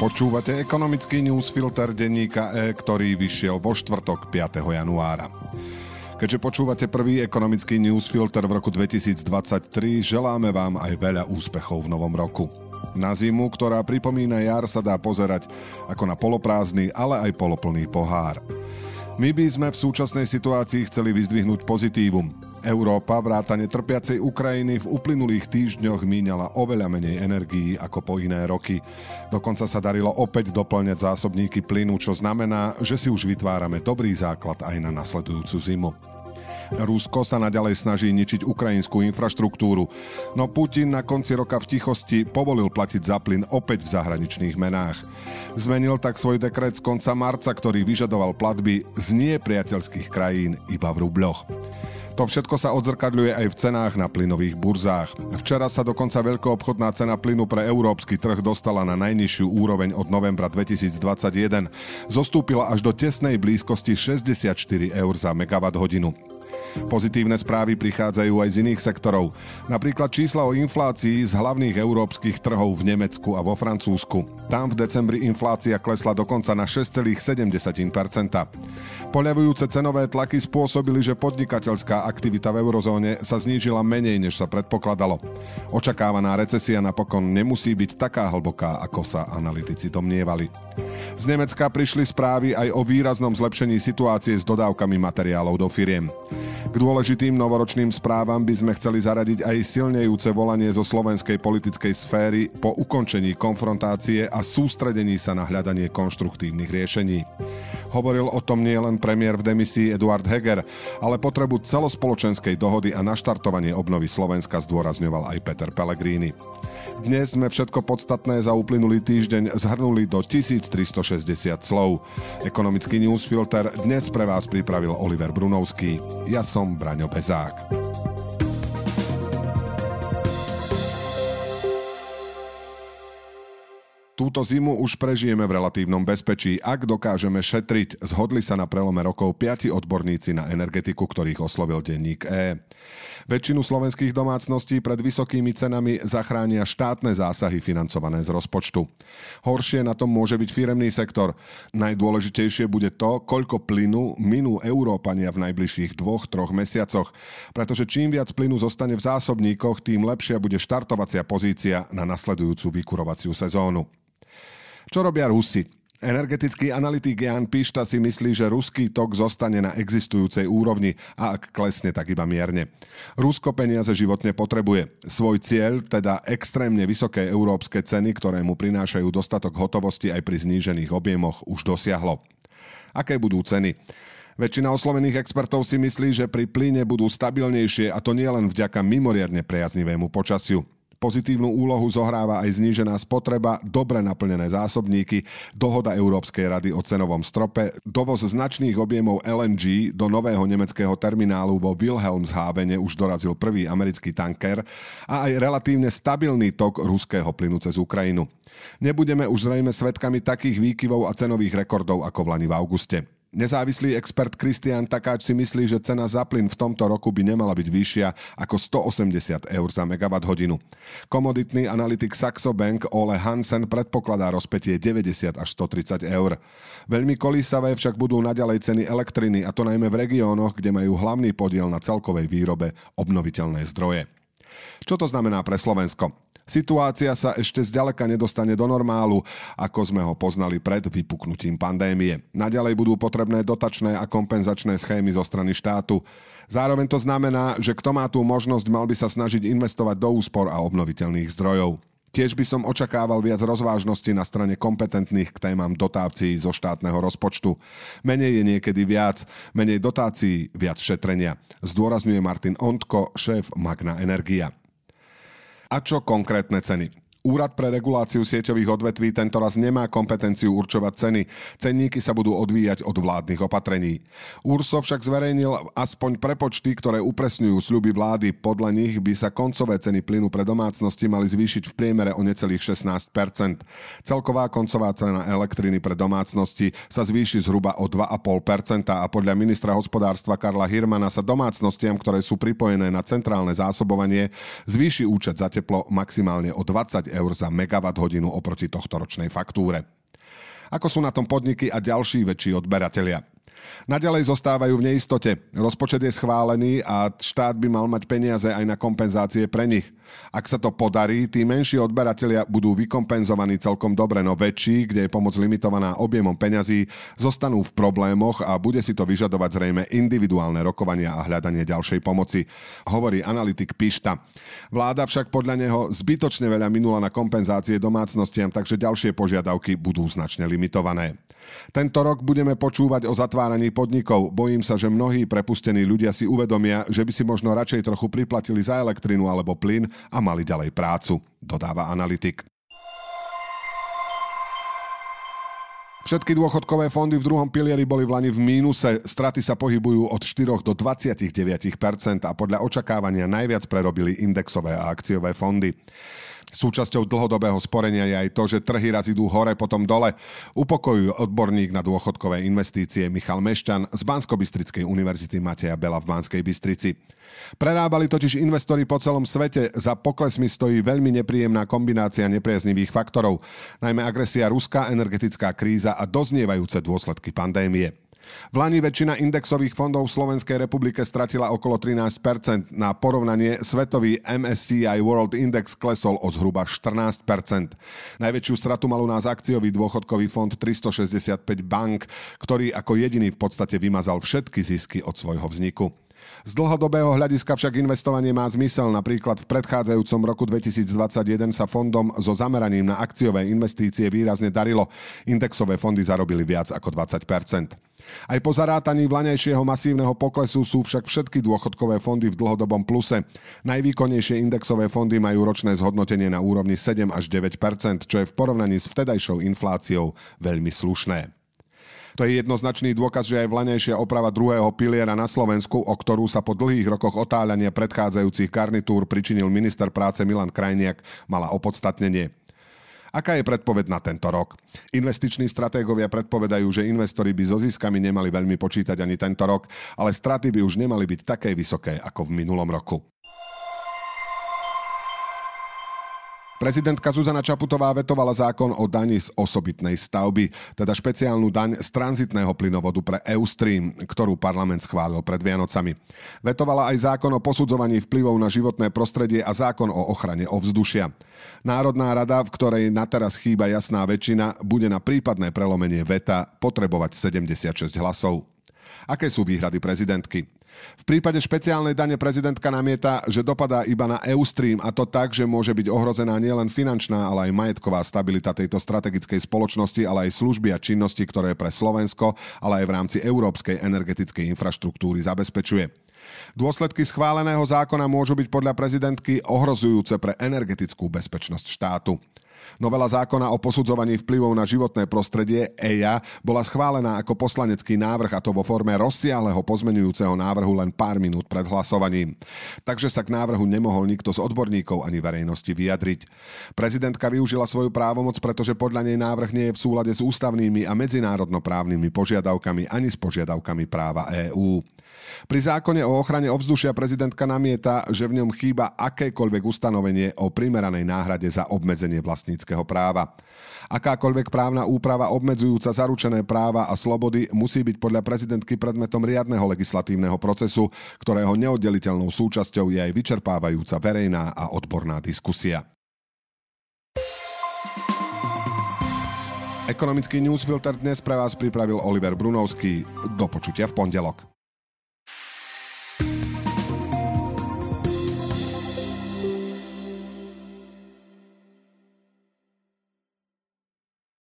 Počúvate ekonomický newsfilter denníka E, ktorý vyšiel vo štvrtok 5. januára. Keďže počúvate prvý ekonomický newsfilter v roku 2023, želáme vám aj veľa úspechov v novom roku. Na zimu, ktorá pripomína jar, sa dá pozerať ako na poloprázdny, ale aj poloplný pohár. My by sme v súčasnej situácii chceli vyzdvihnúť pozitívum. Európa, vrátane trpiacej Ukrajiny, v uplynulých týždňoch míňala oveľa menej energií ako po iné roky. Dokonca sa darilo opäť doplňať zásobníky plynu, čo znamená, že si už vytvárame dobrý základ aj na nasledujúcu zimu. Rusko sa naďalej snaží ničiť ukrajinskú infraštruktúru, no Putin na konci roka v tichosti povolil platiť za plyn opäť v zahraničných menách. Zmenil tak svoj dekret z konca marca, ktorý vyžadoval platby z nepriateľských krajín iba v rubľoch. To všetko sa odzrkadľuje aj v cenách na plynových burzách. Včera sa dokonca veľkoobchodná cena plynu pre európsky trh dostala na najnižšiu úroveň od novembra 2021. Zostúpila až do tesnej blízkosti 64 eur za megawatt hodinu. Pozitívne správy prichádzajú aj z iných sektorov. Napríklad čísla o inflácii z hlavných európskych trhov v Nemecku a vo Francúzsku. Tam v decembri inflácia klesla dokonca na 6,7%. Poľavujúce cenové tlaky spôsobili, že podnikateľská aktivita v eurozóne sa znížila menej, než sa predpokladalo. Očakávaná recesia napokon nemusí byť taká hlboká, ako sa analytici domnievali. Z Nemecka prišli správy aj o výraznom zlepšení situácie s dodávkami materiálov do firiem. K dôležitým novoročným správam by sme chceli zaradiť aj silnejúce volanie zo slovenskej politickej sféry po ukončení konfrontácie a sústredení sa na hľadanie konštruktívnych riešení. Hovoril o tom nie len premiér v demisii Eduard Heger, ale potrebu celospoločenskej dohody a naštartovanie obnovy Slovenska zdôrazňoval aj Peter Pellegrini. Dnes sme všetko podstatné za uplynulý týždeň zhrnuli do 1360 slov. Ekonomický newsfilter dnes pre vás pripravil Oliver Brunovský. Ja som Braňo Túto zimu už prežijeme v relatívnom bezpečí, ak dokážeme šetriť. Zhodli sa na prelome rokov piati odborníci na energetiku, ktorých oslovil denník E. Väčšinu slovenských domácností pred vysokými cenami zachránia štátne zásahy financované z rozpočtu. Horšie na tom môže byť firemný sektor. Najdôležitejšie bude to, koľko plynu minú Európania v najbližších dvoch, troch mesiacoch. Pretože čím viac plynu zostane v zásobníkoch, tým lepšia bude štartovacia pozícia na nasledujúcu vykurovaciu sezónu. Čo robia Rusi? Energetický analytik Jan Pišta si myslí, že ruský tok zostane na existujúcej úrovni a ak klesne, tak iba mierne. Rusko peniaze životne potrebuje. Svoj cieľ, teda extrémne vysoké európske ceny, ktoré mu prinášajú dostatok hotovosti aj pri znížených objemoch, už dosiahlo. Aké budú ceny? Väčšina oslovených expertov si myslí, že pri plyne budú stabilnejšie a to nie len vďaka mimoriadne priaznivému počasiu. Pozitívnu úlohu zohráva aj znížená spotreba, dobre naplnené zásobníky, dohoda Európskej rady o cenovom strope, dovoz značných objemov LNG do nového nemeckého terminálu vo Wilhelmshavene už dorazil prvý americký tanker a aj relatívne stabilný tok ruského plynu cez Ukrajinu. Nebudeme už zrejme svetkami takých výkyvov a cenových rekordov ako v Lani v auguste. Nezávislý expert Kristian Takáč si myslí, že cena za plyn v tomto roku by nemala byť vyššia ako 180 eur za megawatt hodinu. Komoditný analytik Saxo Bank Ole Hansen predpokladá rozpetie 90 až 130 eur. Veľmi kolísavé však budú naďalej ceny elektriny a to najmä v regiónoch, kde majú hlavný podiel na celkovej výrobe obnoviteľné zdroje. Čo to znamená pre Slovensko? Situácia sa ešte zďaleka nedostane do normálu, ako sme ho poznali pred vypuknutím pandémie. Naďalej budú potrebné dotačné a kompenzačné schémy zo strany štátu. Zároveň to znamená, že kto má tú možnosť, mal by sa snažiť investovať do úspor a obnoviteľných zdrojov. Tiež by som očakával viac rozvážnosti na strane kompetentných k témam dotácií zo štátneho rozpočtu. Menej je niekedy viac, menej dotácií, viac šetrenia. Zdôrazňuje Martin Ondko, šéf Magna Energia. A čo konkrétne ceny? Úrad pre reguláciu sieťových odvetví tento raz nemá kompetenciu určovať ceny. Cenníky sa budú odvíjať od vládnych opatrení. URSO však zverejnil aspoň prepočty, ktoré upresňujú sľuby vlády. Podľa nich by sa koncové ceny plynu pre domácnosti mali zvýšiť v priemere o necelých 16% Celková koncová cena elektriny pre domácnosti sa zvýši zhruba o 2,5% a podľa ministra hospodárstva Karla Hirmana sa domácnostiam, ktoré sú pripojené na centrálne zásobovanie, zvýši účet za teplo maximálne o 20 eur za megawatt hodinu oproti tohto ročnej faktúre. Ako sú na tom podniky a ďalší väčší odberatelia? Naďalej zostávajú v neistote. Rozpočet je schválený a štát by mal mať peniaze aj na kompenzácie pre nich. Ak sa to podarí, tí menší odberatelia budú vykompenzovaní celkom dobre, no väčší, kde je pomoc limitovaná objemom peňazí, zostanú v problémoch a bude si to vyžadovať zrejme individuálne rokovania a hľadanie ďalšej pomoci, hovorí analytik Pišta. Vláda však podľa neho zbytočne veľa minula na kompenzácie domácnostiam, takže ďalšie požiadavky budú značne limitované. Tento rok budeme počúvať o zatváraní podnikov. Bojím sa, že mnohí prepustení ľudia si uvedomia, že by si možno radšej trochu priplatili za elektrinu alebo plyn a mali ďalej prácu, dodáva analytik. Všetky dôchodkové fondy v druhom pilieri boli v Lani v mínuse, straty sa pohybujú od 4 do 29% a podľa očakávania najviac prerobili indexové a akciové fondy. Súčasťou dlhodobého sporenia je aj to, že trhy raz idú hore, potom dole. Upokojuje odborník na dôchodkové investície Michal Mešťan z bansko univerzity Mateja Bela v Banskej Bystrici. Prerábali totiž investori po celom svete. Za poklesmi stojí veľmi nepríjemná kombinácia nepriaznivých faktorov, najmä agresia ruská energetická kríza a doznievajúce dôsledky pandémie. V Lani väčšina indexových fondov v Slovenskej republike stratila okolo 13%. Na porovnanie svetový MSCI World Index klesol o zhruba 14%. Najväčšiu stratu mal u nás akciový dôchodkový fond 365 bank, ktorý ako jediný v podstate vymazal všetky zisky od svojho vzniku. Z dlhodobého hľadiska však investovanie má zmysel. Napríklad v predchádzajúcom roku 2021 sa fondom so zameraním na akciové investície výrazne darilo. Indexové fondy zarobili viac ako 20% aj po zarátaní vlanejšieho masívneho poklesu sú však všetky dôchodkové fondy v dlhodobom pluse. Najvýkonnejšie indexové fondy majú ročné zhodnotenie na úrovni 7 až 9% čo je v porovnaní s vtedajšou infláciou veľmi slušné. To je jednoznačný dôkaz, že aj vlanejšia oprava druhého piliera na Slovensku, o ktorú sa po dlhých rokoch otáľania predchádzajúcich garnitúr pričinil minister práce Milan Krajniak, mala opodstatnenie. Aká je predpoveď na tento rok? Investiční stratégovia predpovedajú, že investori by so ziskami nemali veľmi počítať ani tento rok, ale straty by už nemali byť také vysoké ako v minulom roku. Prezidentka Zuzana Čaputová vetovala zákon o dani z osobitnej stavby, teda špeciálnu daň z tranzitného plynovodu pre Eustream, ktorú parlament schválil pred Vianocami. Vetovala aj zákon o posudzovaní vplyvov na životné prostredie a zákon o ochrane ovzdušia. Národná rada, v ktorej na teraz chýba jasná väčšina, bude na prípadné prelomenie veta potrebovať 76 hlasov. Aké sú výhrady prezidentky? V prípade špeciálnej dane prezidentka namieta, že dopadá iba na Eustream a to tak, že môže byť ohrozená nielen finančná, ale aj majetková stabilita tejto strategickej spoločnosti, ale aj služby a činnosti, ktoré pre Slovensko, ale aj v rámci európskej energetickej infraštruktúry zabezpečuje. Dôsledky schváleného zákona môžu byť podľa prezidentky ohrozujúce pre energetickú bezpečnosť štátu. Novela zákona o posudzovaní vplyvov na životné prostredie EIA bola schválená ako poslanecký návrh a to vo forme rozsiahleho pozmenujúceho návrhu len pár minút pred hlasovaním. Takže sa k návrhu nemohol nikto z odborníkov ani verejnosti vyjadriť. Prezidentka využila svoju právomoc, pretože podľa nej návrh nie je v súlade s ústavnými a medzinárodnoprávnymi požiadavkami ani s požiadavkami práva EÚ. Pri zákone o ochrane ovzdušia prezidentka namieta, že v ňom chýba akékoľvek ustanovenie o primeranej náhrade za obmedzenie vlastníckého práva. Akákoľvek právna úprava obmedzujúca zaručené práva a slobody musí byť podľa prezidentky predmetom riadneho legislatívneho procesu, ktorého neoddeliteľnou súčasťou je aj vyčerpávajúca verejná a odborná diskusia. Ekonomický newsfilter dnes pre vás pripravil Oliver Brunovský. Do počutia v pondelok.